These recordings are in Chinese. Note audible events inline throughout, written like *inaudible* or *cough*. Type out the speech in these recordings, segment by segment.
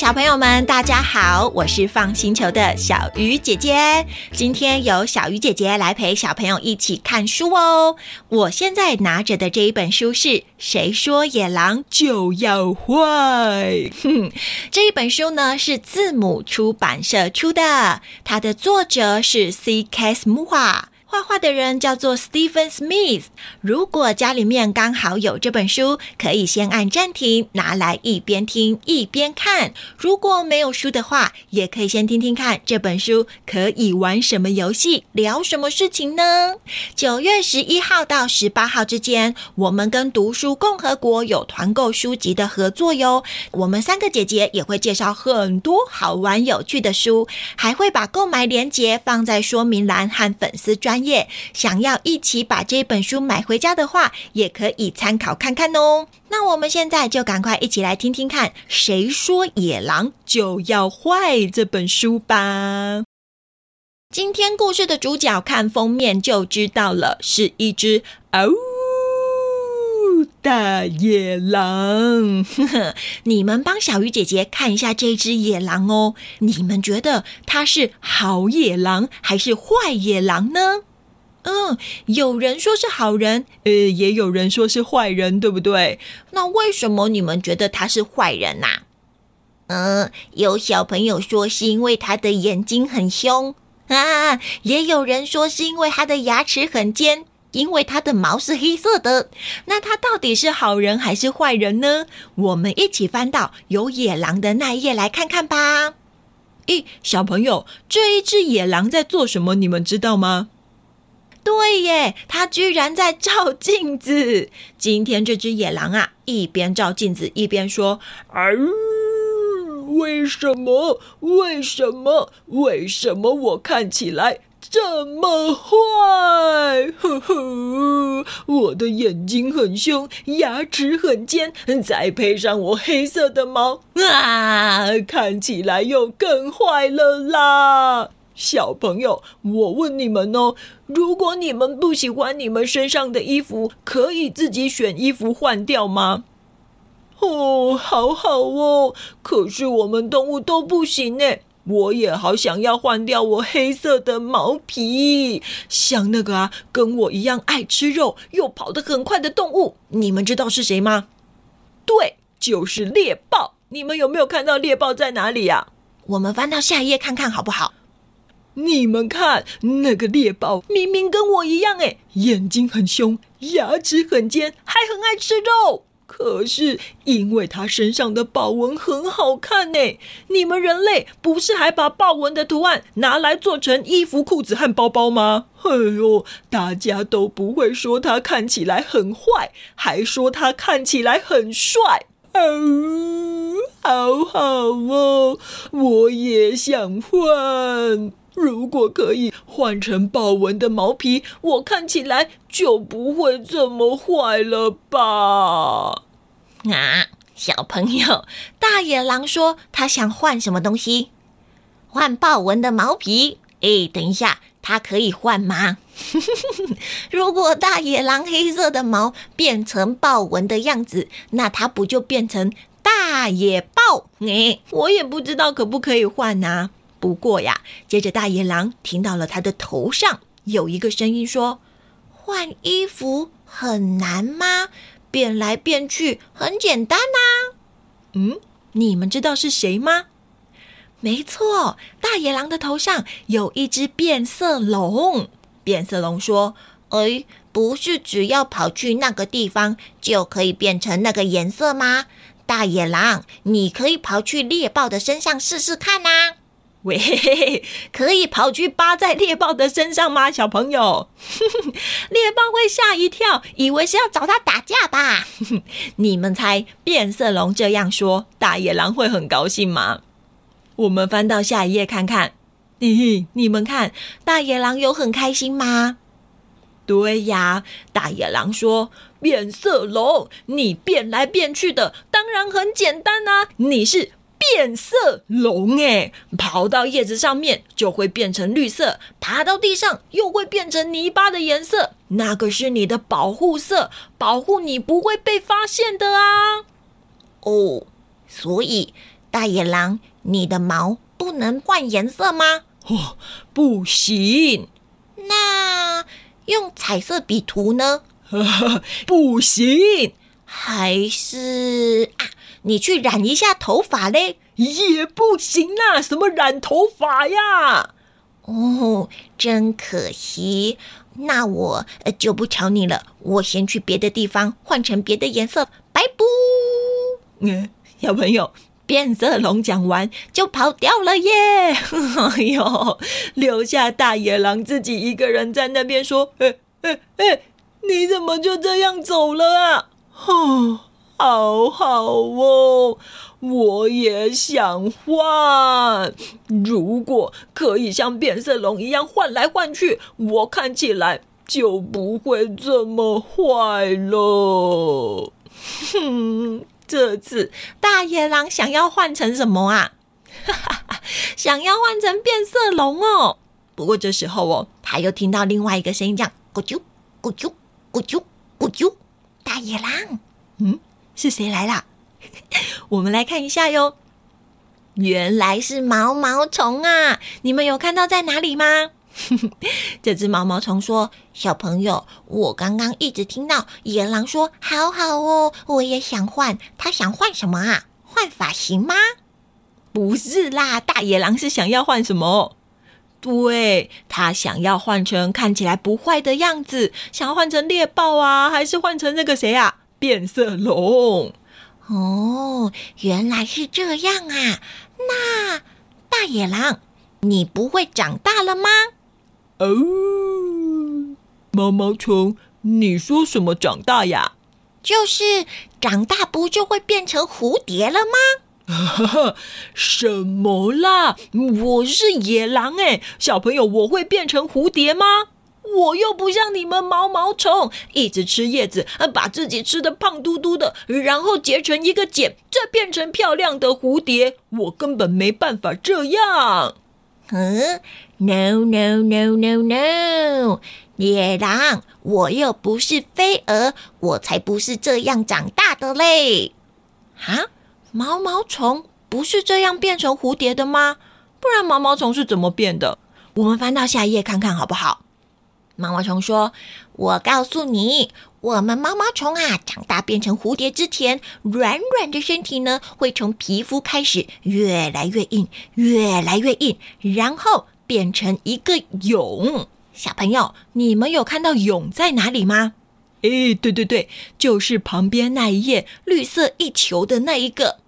小朋友们，大家好，我是放星球的小鱼姐姐。今天由小鱼姐姐来陪小朋友一起看书哦。我现在拿着的这一本书是《谁说野狼就要坏》。哼，*laughs* 这一本书呢是字母出版社出的，它的作者是 C.K. Smua。画画的人叫做 Stephen Smith。如果家里面刚好有这本书，可以先按暂停，拿来一边听一边看。如果没有书的话，也可以先听听看这本书可以玩什么游戏，聊什么事情呢？九月十一号到十八号之间，我们跟读书共和国有团购书籍的合作哟。我们三个姐姐也会介绍很多好玩有趣的书，还会把购买链接放在说明栏和粉丝专。业想要一起把这本书买回家的话，也可以参考看看哦。那我们现在就赶快一起来听听看，谁说野狼就要坏这本书吧。今天故事的主角看封面就知道了，是一只哦大野狼。*laughs* 你们帮小鱼姐姐看一下这只野狼哦，你们觉得它是好野狼还是坏野狼呢？嗯，有人说是好人，呃，也有人说是坏人，对不对？那为什么你们觉得他是坏人呐？嗯，有小朋友说是因为他的眼睛很凶啊，也有人说是因为他的牙齿很尖，因为他的毛是黑色的。那他到底是好人还是坏人呢？我们一起翻到有野狼的那一页来看看吧。咦，小朋友，这一只野狼在做什么？你们知道吗？对耶，它居然在照镜子。今天这只野狼啊，一边照镜子一边说：“哎，为什么？为什么？为什么我看起来这么坏？呵呵，我的眼睛很凶，牙齿很尖，再配上我黑色的毛啊，看起来又更坏了啦！”小朋友，我问你们哦，如果你们不喜欢你们身上的衣服，可以自己选衣服换掉吗？哦，好好哦。可是我们动物都不行呢。我也好想要换掉我黑色的毛皮，像那个啊，跟我一样爱吃肉又跑得很快的动物，你们知道是谁吗？对，就是猎豹。你们有没有看到猎豹在哪里呀？我们翻到下一页看看好不好？你们看，那个猎豹明明跟我一样，哎，眼睛很凶，牙齿很尖，还很爱吃肉。可是因为它身上的豹纹很好看呢，你们人类不是还把豹纹的图案拿来做成衣服、裤子和包包吗？哎呦，大家都不会说它看起来很坏，还说它看起来很帅。哦，好好哦，我也想换。如果可以换成豹纹的毛皮，我看起来就不会这么坏了吧？啊，小朋友，大野狼说他想换什么东西？换豹纹的毛皮？哎，等一下，它可以换吗？*laughs* 如果大野狼黑色的毛变成豹纹的样子，那它不就变成大野豹？哎，我也不知道可不可以换啊。不过呀，接着大野狼听到了他的头上有一个声音说：“换衣服很难吗？变来变去很简单呐。”嗯，你们知道是谁吗？没错，大野狼的头上有一只变色龙。变色龙说：“哎，不是只要跑去那个地方就可以变成那个颜色吗？大野狼，你可以跑去猎豹的身上试试看呐。” *laughs* 喂，可以跑去扒在猎豹的身上吗，小朋友？*laughs* 猎豹会吓一跳，以为是要找他打架吧？*laughs* 你们猜变色龙这样说，大野狼会很高兴吗？我们翻到下一页看看。咦，你们看，大野狼有很开心吗？对呀，大野狼说：“变色龙，你变来变去的，当然很简单啊，你是。”变色龙哎，跑到叶子上面就会变成绿色，爬到地上又会变成泥巴的颜色。那个是你的保护色，保护你不会被发现的啊。哦，所以大野狼，你的毛不能换颜色吗？哦，不行。那用彩色笔涂呢？*laughs* 不行。还是啊，你去染一下头发嘞？也不行啦，什么染头发呀？哦，真可惜。那我就不吵你了，我先去别的地方换成别的颜色，拜拜。嗯，小朋友，变色龙讲完就跑掉了耶！*laughs* 哎呦，留下大野狼自己一个人在那边说：“哎哎哎，你怎么就这样走了啊？”哦，好好哦，我也想换。如果可以像变色龙一样换来换去，我看起来就不会这么坏了。哼，这次大野狼想要换成什么啊？*laughs* 想要换成变色龙哦。不过这时候哦，他又听到另外一个声音，这样咕啾咕啾咕啾咕啾。大野狼，嗯，是谁来啦？*laughs* 我们来看一下哟。原来是毛毛虫啊！你们有看到在哪里吗？*laughs* 这只毛毛虫说：“小朋友，我刚刚一直听到野狼说，好好哦，我也想换。他想换什么啊？换发型吗？不是啦，大野狼是想要换什么？”对他想要换成看起来不坏的样子，想要换成猎豹啊，还是换成那个谁啊？变色龙？哦，原来是这样啊！那大野狼，你不会长大了吗？哦，毛毛虫，你说什么长大呀？就是长大不就会变成蝴蝶了吗？*laughs* 什么啦？我是野狼哎，小朋友，我会变成蝴蝶吗？我又不像你们毛毛虫，一直吃叶子，把自己吃的胖嘟嘟的，然后结成一个茧，再变成漂亮的蝴蝶。我根本没办法这样。嗯，no no no no no，野狼，我又不是飞蛾，我才不是这样长大的嘞。哈？毛毛虫不是这样变成蝴蝶的吗？不然毛毛虫是怎么变的？我们翻到下一页看看好不好？毛毛虫说：“我告诉你，我们毛毛虫啊，长大变成蝴蝶之前，软软的身体呢，会从皮肤开始越来越硬，越来越硬，然后变成一个蛹。小朋友，你们有看到蛹在哪里吗？”哎，对对对，就是旁边那一页绿色一球的那一个。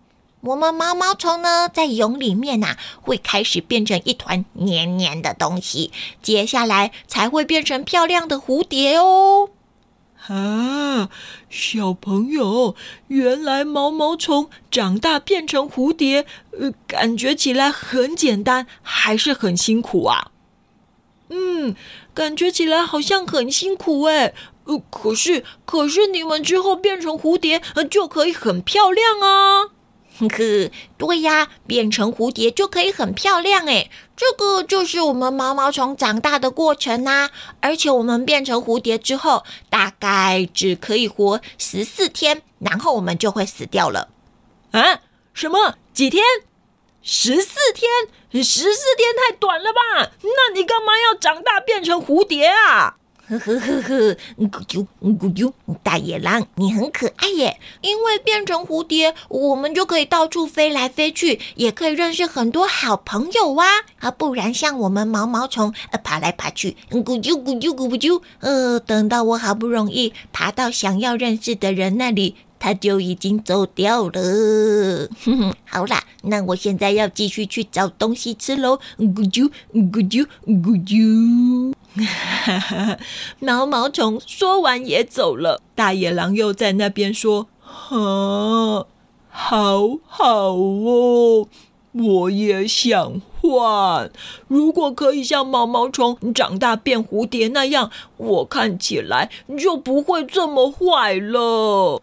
我们毛毛虫呢，在蛹里面呐，会开始变成一团黏黏的东西，接下来才会变成漂亮的蝴蝶哦。啊，小朋友，原来毛毛虫长大变成蝴蝶，呃，感觉起来很简单，还是很辛苦啊？嗯，感觉起来好像很辛苦哎。呃，可是，可是你们之后变成蝴蝶，就可以很漂亮啊。呵，对呀，变成蝴蝶就可以很漂亮哎。这个就是我们毛毛虫长大的过程呐。而且我们变成蝴蝶之后，大概只可以活十四天，然后我们就会死掉了。啊？什么？几天？十四天？十四天太短了吧？那你干嘛要长大变成蝴蝶啊？呵呵呵呵，咕啾咕啾，大野狼，你很可爱耶！因为变成蝴蝶，我们就可以到处飞来飞去，也可以认识很多好朋友哇！啊，不然像我们毛毛虫，呃，爬来爬去，咕啾咕啾咕啾，呃，等到我好不容易爬到想要认识的人那里，他就已经走掉了。哼哼，好啦，那我现在要继续去找东西吃喽！咕啾咕啾咕啾。哈哈，毛毛虫说完也走了。大野狼又在那边说：“啊，好好哦，我也想换。如果可以像毛毛虫长大变蝴蝶那样，我看起来就不会这么坏了。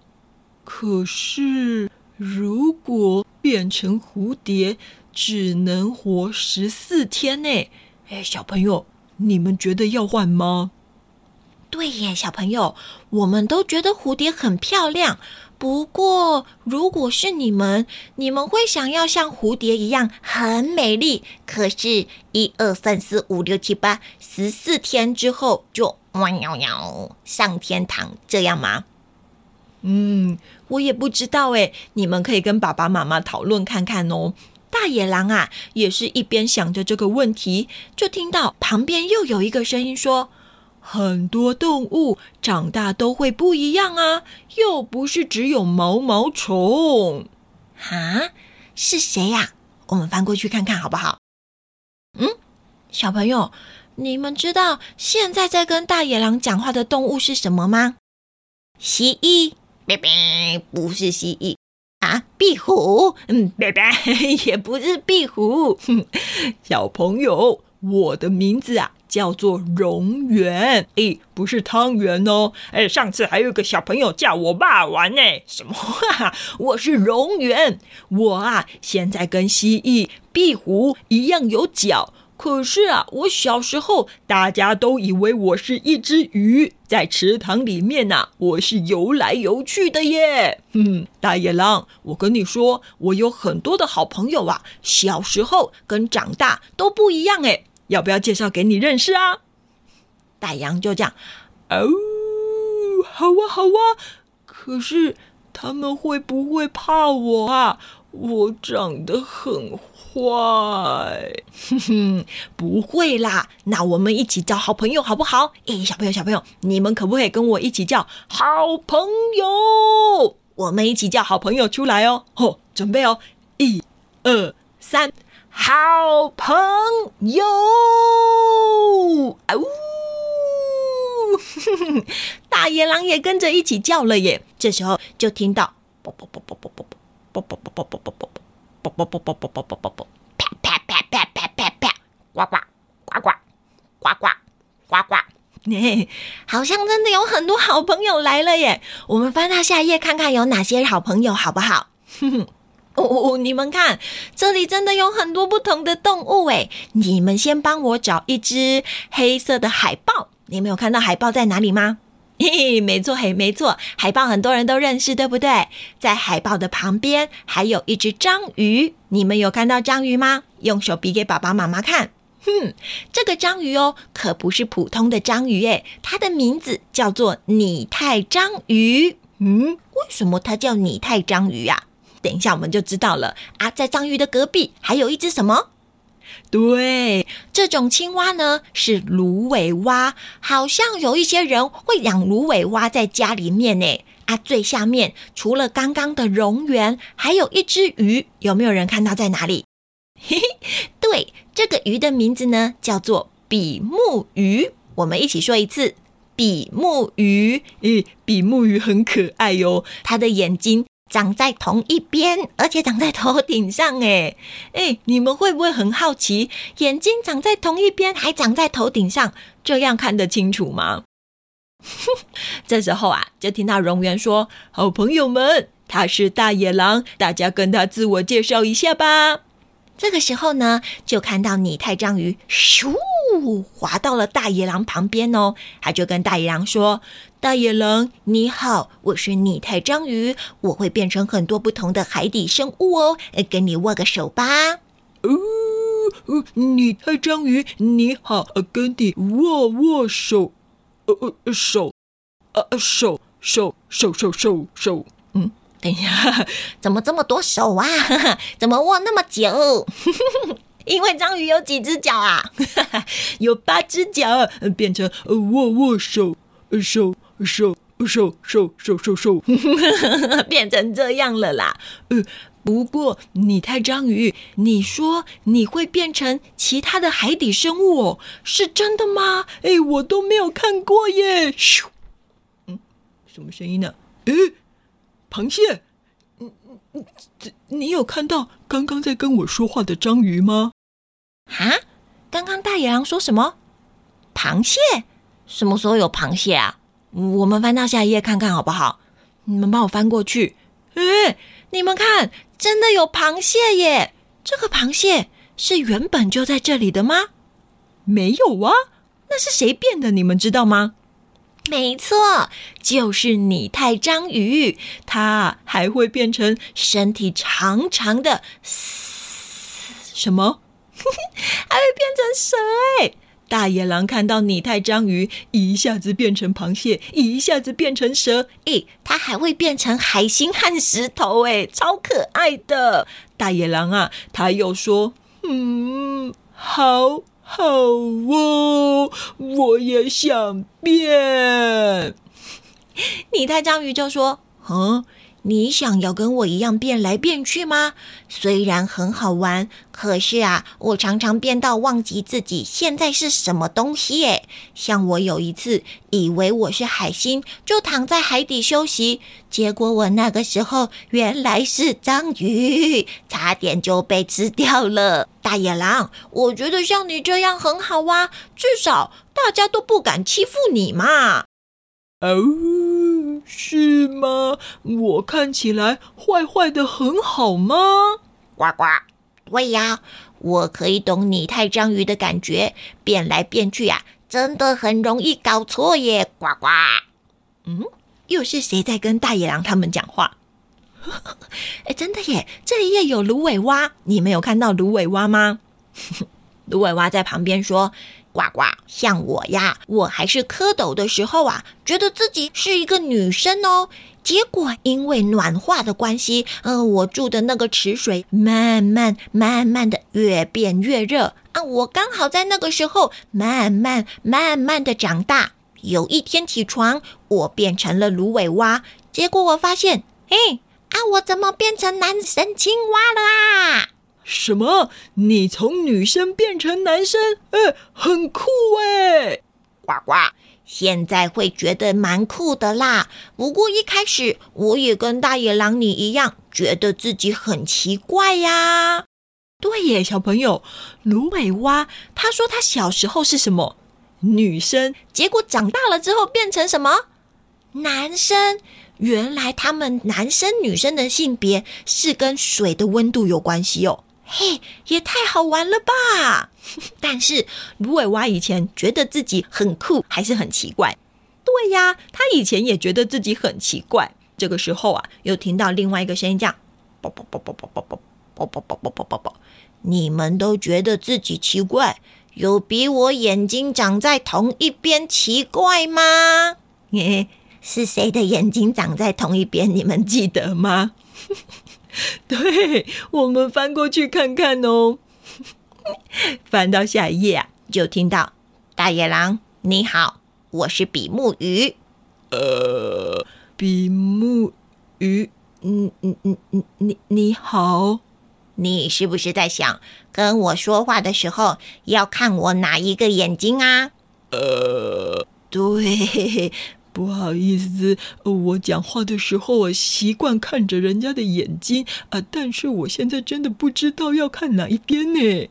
可是，如果变成蝴蝶，只能活十四天呢？哎，小朋友。”你们觉得要换吗？对耶，小朋友，我们都觉得蝴蝶很漂亮。不过，如果是你们，你们会想要像蝴蝶一样很美丽，可是，一二三四五六七八十四天之后就哇喵喵上天堂，这样吗？嗯，我也不知道诶，你们可以跟爸爸妈妈讨论看看哦。大野狼啊，也是一边想着这个问题，就听到旁边又有一个声音说。很多动物长大都会不一样啊，又不是只有毛毛虫。哈，是谁呀？我们翻过去看看好不好？嗯，小朋友，你们知道现在在跟大野狼讲话的动物是什么吗？蜥蜴？别别，不是蜥蜴啊，壁虎？嗯，别别，*laughs* 也不是壁虎。小朋友，我的名字啊。叫做蝾螈，诶，不是汤圆哦，哎，上次还有个小朋友叫我爸玩呢，什么？我是蝾螈，我啊，现在跟蜥蜴、壁虎一样有脚，可是啊，我小时候大家都以为我是一只鱼，在池塘里面呐，我是游来游去的耶。嗯，大野狼，我跟你说，我有很多的好朋友啊，小时候跟长大都不一样哎。要不要介绍给你认识啊？大羊就这样，哦，好啊，好啊。可是他们会不会怕我啊？我长得很坏。哼哼，不会啦。那我们一起叫好朋友好不好？诶，小朋友，小朋友，你们可不可以跟我一起叫好朋友？我们一起叫好朋友出来哦。哦，准备哦，一、二、三。好朋友，啊呜！哼 *laughs* 哼大野狼也跟着一起叫了耶。这时候就听到啵啵啵啵啵啵啵啵啵啵啵啵啵啵啵啵啵啵啵啵啵啵啵啵，啪啪啪啪啪啪啪，呱呱呱呱呱呱呱呱。嘿，好像真的有很多好朋友来了耶。我们翻到下一页看看有哪些好朋友，好不好？哼哼。哦，你们看，这里真的有很多不同的动物诶。你们先帮我找一只黑色的海豹。你们有看到海豹在哪里吗？嘿嘿，*laughs* 没错，嘿，没错，海豹很多人都认识，对不对？在海豹的旁边还有一只章鱼。你们有看到章鱼吗？用手比给爸爸妈妈看。哼，这个章鱼哦，可不是普通的章鱼诶，它的名字叫做拟态章鱼。嗯，为什么它叫拟态章鱼呀？等一下，我们就知道了啊！在章鱼的隔壁还有一只什么？对，这种青蛙呢是芦苇蛙，好像有一些人会养芦苇蛙在家里面呢。啊，最下面除了刚刚的蝾螈，还有一只鱼，有没有人看到在哪里？嘿嘿，对，这个鱼的名字呢叫做比目鱼。我们一起说一次：比目鱼。诶，比目鱼很可爱哟，它的眼睛。长在同一边，而且长在头顶上，哎哎，你们会不会很好奇，眼睛长在同一边，还长在头顶上，这样看得清楚吗？*laughs* 这时候啊，就听到蝾螈说：“好朋友们，他是大野狼，大家跟他自我介绍一下吧。”这个时候呢，就看到拟态章鱼咻滑到了大野狼旁边哦，他就跟大野狼说：“大野狼你好，我是拟态章鱼，我会变成很多不同的海底生物哦，跟你握个手吧。”哦，拟态章鱼你好，跟你握握手，呃呃手，呃手手手手手手，嗯。等一下，*laughs* 怎么这么多手啊？*laughs* 怎么握那么久？*laughs* 因为章鱼有几只脚啊？有八只脚，变成握握手，手手手手手手手，*laughs* 变成这样了啦。呃，不过你太章鱼，你说你会变成其他的海底生物哦？是真的吗？哎，我都没有看过耶。咻，嗯，什么声音呢？诶。螃蟹，你你你你有看到刚刚在跟我说话的章鱼吗？啊，刚刚大野狼说什么？螃蟹？什么时候有螃蟹啊？我们翻到下一页看看好不好？你们帮我翻过去。哎，你们看，真的有螃蟹耶！这个螃蟹是原本就在这里的吗？没有啊，那是谁变的？你们知道吗？没错，就是拟态章鱼，它还会变成身体长长的，什么？*laughs* 还会变成蛇哎！大野狼看到拟态章鱼一下子变成螃蟹，一下子变成蛇，咦，它还会变成海星和石头哎，超可爱的！大野狼啊，他又说：“嗯，好好哦，我也想变。”拟态章鱼就说：“嗯。”你想要跟我一样变来变去吗？虽然很好玩，可是啊，我常常变到忘记自己现在是什么东西耶。像我有一次以为我是海星，就躺在海底休息，结果我那个时候原来是章鱼，差点就被吃掉了。大野狼，我觉得像你这样很好哇，至少大家都不敢欺负你嘛。哦，是吗？我看起来坏坏的很好吗？呱呱，对呀，我可以懂你太章鱼的感觉，变来变去啊，真的很容易搞错耶！呱呱，嗯，又是谁在跟大野狼他们讲话？*laughs* 哎，真的耶，这一页有芦苇蛙，你们有看到芦苇蛙吗？*laughs* 芦苇蛙在旁边说。呱呱，像我呀，我还是蝌蚪的时候啊，觉得自己是一个女生哦。结果因为暖化的关系，呃，我住的那个池水慢慢慢慢的越变越热啊。我刚好在那个时候慢慢慢慢的长大。有一天起床，我变成了芦苇蛙。结果我发现，嘿啊，我怎么变成男生青蛙了啊？什么？你从女生变成男生？哎，很酷哎！呱呱，现在会觉得蛮酷的啦。不过一开始我也跟大野狼你一样，觉得自己很奇怪呀。对耶，小朋友，芦苇蛙他说他小时候是什么女生，结果长大了之后变成什么男生？原来他们男生女生的性别是跟水的温度有关系哦。嘿，也太好玩了吧！*laughs* 但是芦苇蛙以前觉得自己很酷，还是很奇怪。对呀，他以前也觉得自己很奇怪。这个时候啊，又听到另外一个声音，这样：啵啵啵啵啵啵啵啵啵啵啵啵啵。你们都觉得自己奇怪，有比我眼睛长在同一边奇怪吗？是谁的眼睛长在同一边？你们记得吗？*laughs* 对我们翻过去看看哦，*laughs* 翻到下一页啊，就听到大野狼你好，我是比目鱼。呃，比目鱼，嗯嗯嗯嗯，你你好，你是不是在想跟我说话的时候要看我哪一个眼睛啊？呃，对。不好意思，我讲话的时候我习惯看着人家的眼睛啊，但是我现在真的不知道要看哪一边呢。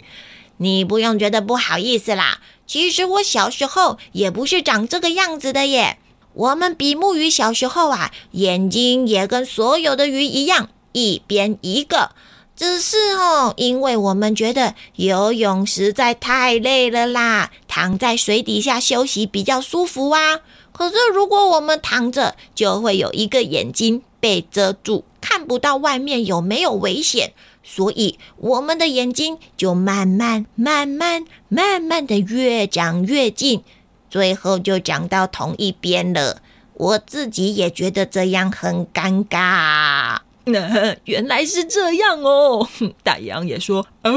你不用觉得不好意思啦，其实我小时候也不是长这个样子的耶。我们比目鱼小时候啊，眼睛也跟所有的鱼一样，一边一个。只是哦，因为我们觉得游泳实在太累了啦，躺在水底下休息比较舒服啊。可是，如果我们躺着，就会有一个眼睛被遮住，看不到外面有没有危险，所以我们的眼睛就慢慢、慢慢、慢慢的越长越近，最后就长到同一边了。我自己也觉得这样很尴尬。那 *laughs* 原来是这样哦，*laughs* 大羊也说哦。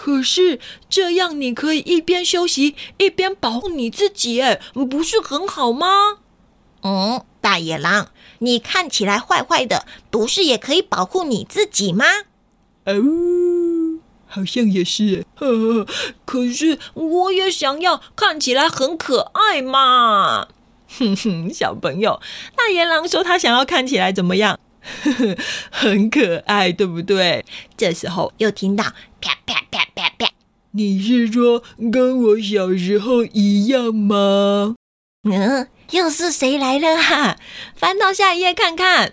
可是这样，你可以一边休息一边保护你自己，哎，不是很好吗？嗯，大野狼，你看起来坏坏的，不是也可以保护你自己吗？哦，好像也是。呵呵，可是我也想要看起来很可爱嘛。哼哼，小朋友，大野狼说他想要看起来怎么样？*laughs* 很可爱，对不对？这时候又听到啪啪啪啪啪，你是说跟我小时候一样吗？嗯，又是谁来了哈？翻到下一页看看。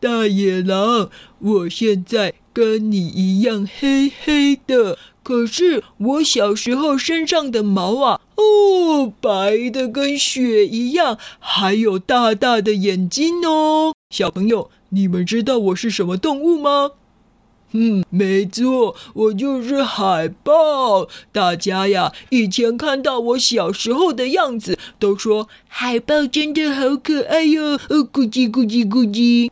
大野狼，我现在跟你一样黑黑的。可是我小时候身上的毛啊，哦，白的跟雪一样，还有大大的眼睛哦。小朋友，你们知道我是什么动物吗？嗯，没错，我就是海豹。大家呀，以前看到我小时候的样子，都说海豹真的好可爱哟，咕叽咕叽咕叽。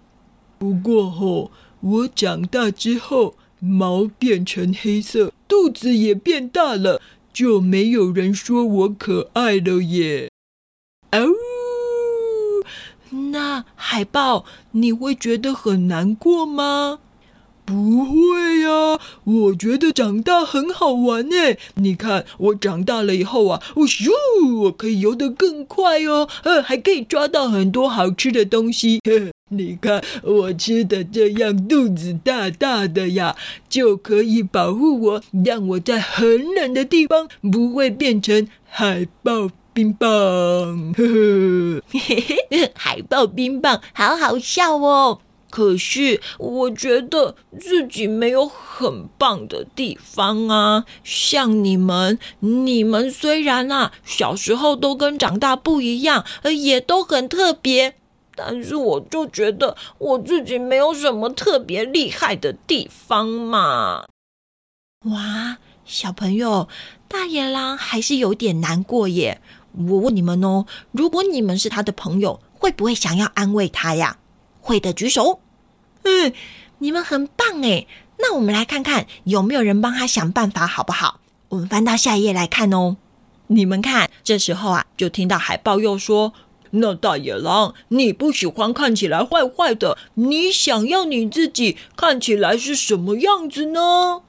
不过吼，我长大之后，毛变成黑色，肚子也变大了，就没有人说我可爱了耶。哦，那海豹，你会觉得很难过吗？不会呀，我觉得长大很好玩呢。你看，我长大了以后啊，我咻，我可以游得更快哦，呃，还可以抓到很多好吃的东西。*laughs* 你看我吃的这样，肚子大大的呀，就可以保护我，让我在很冷的地方不会变成海豹冰棒。呵呵，海豹冰棒，好好笑哦。可是我觉得自己没有很棒的地方啊，像你们，你们虽然啊小时候都跟长大不一样，呃，也都很特别，但是我就觉得我自己没有什么特别厉害的地方嘛。哇，小朋友，大野狼还是有点难过耶。我问你们哦，如果你们是他的朋友，会不会想要安慰他呀？会的举手。嗯，你们很棒哎。那我们来看看有没有人帮他想办法，好不好？我们翻到下一页来看哦。你们看，这时候啊，就听到海豹又说：“那大野狼，你不喜欢看起来坏坏的，你想要你自己看起来是什么样子呢？”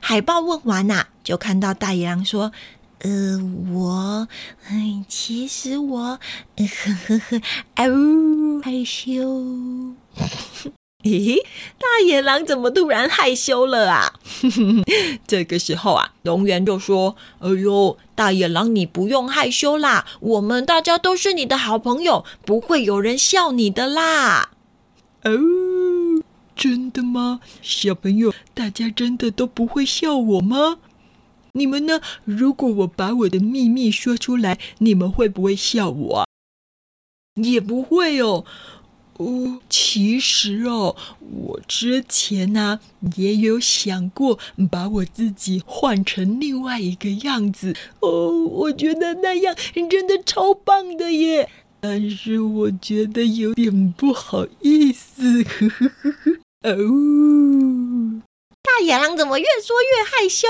海豹问完呐，就看到大野狼说。呃，我，哎，其实我，呵呵呵，哦，害羞。*laughs* 咦，大野狼怎么突然害羞了啊？*laughs* 这个时候啊，龙源就说：“哎呦，大野狼，你不用害羞啦，我们大家都是你的好朋友，不会有人笑你的啦。”哦，真的吗？小朋友，大家真的都不会笑我吗？你们呢？如果我把我的秘密说出来，你们会不会笑我？也不会哦。哦，其实哦，我之前呢也有想过把我自己换成另外一个样子。哦，我觉得那样真的超棒的耶。但是我觉得有点不好意思。呵呵呵呵。哦，大野狼怎么越说越害羞？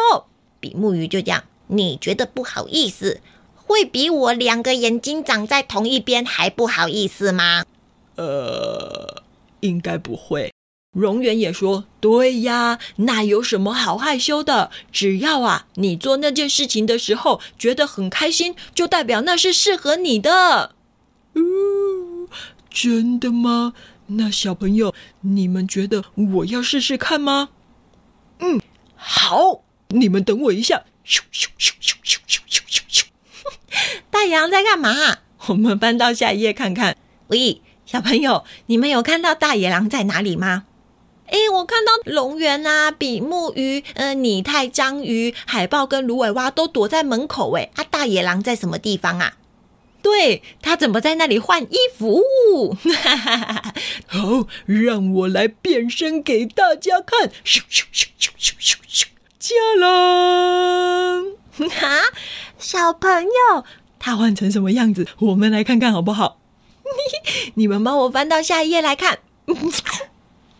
比目鱼就讲：“你觉得不好意思，会比我两个眼睛长在同一边还不好意思吗？”呃，应该不会。荣源也说：“对呀，那有什么好害羞的？只要啊，你做那件事情的时候觉得很开心，就代表那是适合你的。”哦，真的吗？那小朋友，你们觉得我要试试看吗？嗯，好。你们等我一下！咻咻咻咻咻咻咻咻！*laughs* 大羊在干嘛？我们翻到下一页看看。喂，小朋友，你们有看到大野狼在哪里吗？哎，我看到龙源啊、比目鱼、呃、拟态章鱼、海豹跟芦苇蛙都躲在门口。哎，啊，大野狼在什么地方啊？对他怎么在那里换衣服？*laughs* 好，让我来变身给大家看！咻咻咻咻咻咻咻！家狼，哈，*laughs* 小朋友，他换成什么样子？我们来看看好不好？*laughs* 你们帮我翻到下一页来看。*laughs*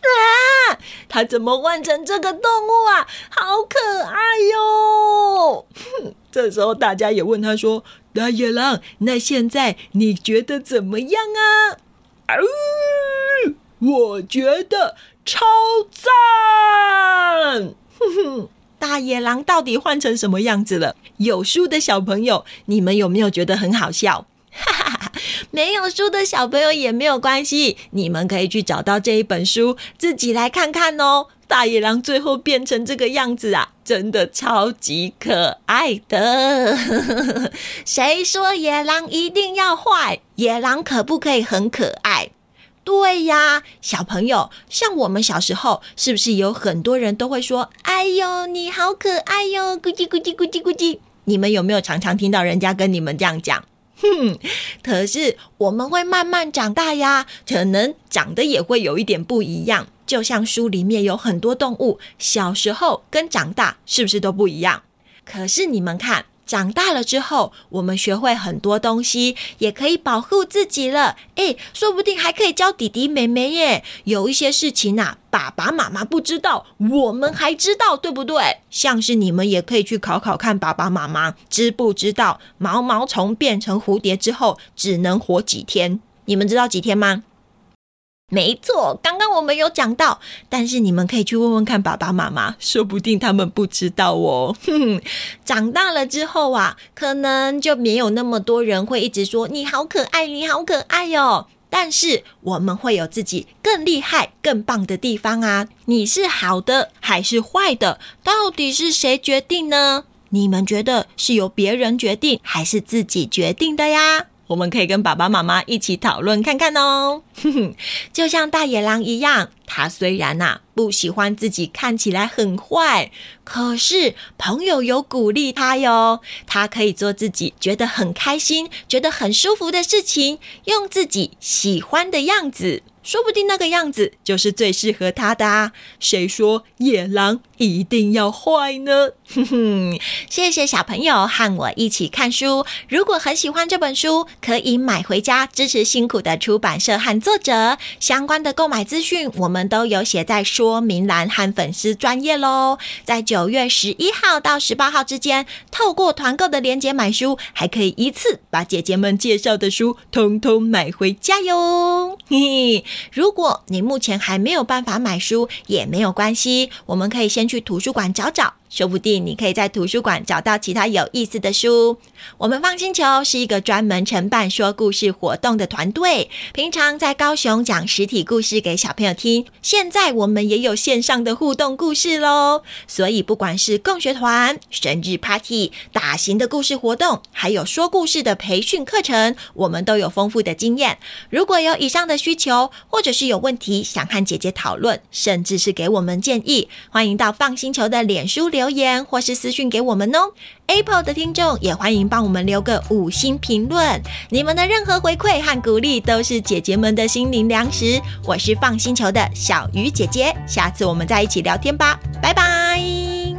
啊，他怎么换成这个动物啊？好可爱哟！这时候大家也问他说：“大野狼，那现在你觉得怎么样啊？”啊，我觉得超赞！哼哼。大野狼到底换成什么样子了？有书的小朋友，你们有没有觉得很好笑？哈哈哈！没有书的小朋友也没有关系，你们可以去找到这一本书，自己来看看哦。大野狼最后变成这个样子啊，真的超级可爱的。*laughs* 谁说野狼一定要坏？野狼可不可以很可爱？对呀，小朋友，像我们小时候，是不是有很多人都会说：“哎呦，你好可爱哟，咕叽咕叽咕叽咕叽。”你们有没有常常听到人家跟你们这样讲？哼，*laughs* 可是我们会慢慢长大呀，可能长得也会有一点不一样。就像书里面有很多动物，小时候跟长大是不是都不一样？可是你们看。长大了之后，我们学会很多东西，也可以保护自己了。诶，说不定还可以教弟弟妹妹耶。有一些事情呐，爸爸妈妈不知道，我们还知道，对不对？像是你们也可以去考考看，爸爸妈妈知不知道毛毛虫变成蝴蝶之后只能活几天？你们知道几天吗？没错，刚刚我们有讲到，但是你们可以去问问看爸爸妈妈，说不定他们不知道哦。哼 *laughs* 长大了之后啊，可能就没有那么多人会一直说你好可爱，你好可爱哟。但是我们会有自己更厉害、更棒的地方啊！你是好的还是坏的？到底是谁决定呢？你们觉得是由别人决定，还是自己决定的呀？我们可以跟爸爸妈妈一起讨论看看哦。*laughs* 就像大野狼一样，他虽然呐不喜欢自己看起来很坏，可是朋友有鼓励他哟。他可以做自己觉得很开心、觉得很舒服的事情，用自己喜欢的样子。说不定那个样子就是最适合他的啊！谁说野狼一定要坏呢？哼哼，谢谢小朋友和我一起看书。如果很喜欢这本书，可以买回家支持辛苦的出版社和作者。相关的购买资讯我们们都有写在说明栏和粉丝专业喽。在九月十一号到十八号之间，透过团购的链接买书，还可以一次把姐姐们介绍的书通通买回家哟！嘿嘿。如果你目前还没有办法买书，也没有关系，我们可以先去图书馆找找。说不定你可以在图书馆找到其他有意思的书。我们放星球是一个专门承办说故事活动的团队，平常在高雄讲实体故事给小朋友听。现在我们也有线上的互动故事喽。所以不管是共学团、生日 party、大型的故事活动，还有说故事的培训课程，我们都有丰富的经验。如果有以上的需求，或者是有问题想和姐姐讨论，甚至是给我们建议，欢迎到放星球的脸书。留言或是私讯给我们哦。Apple 的听众也欢迎帮我们留个五星评论，你们的任何回馈和鼓励都是姐姐们的心灵粮食。我是放星球的小鱼姐姐，下次我们再一起聊天吧，拜拜。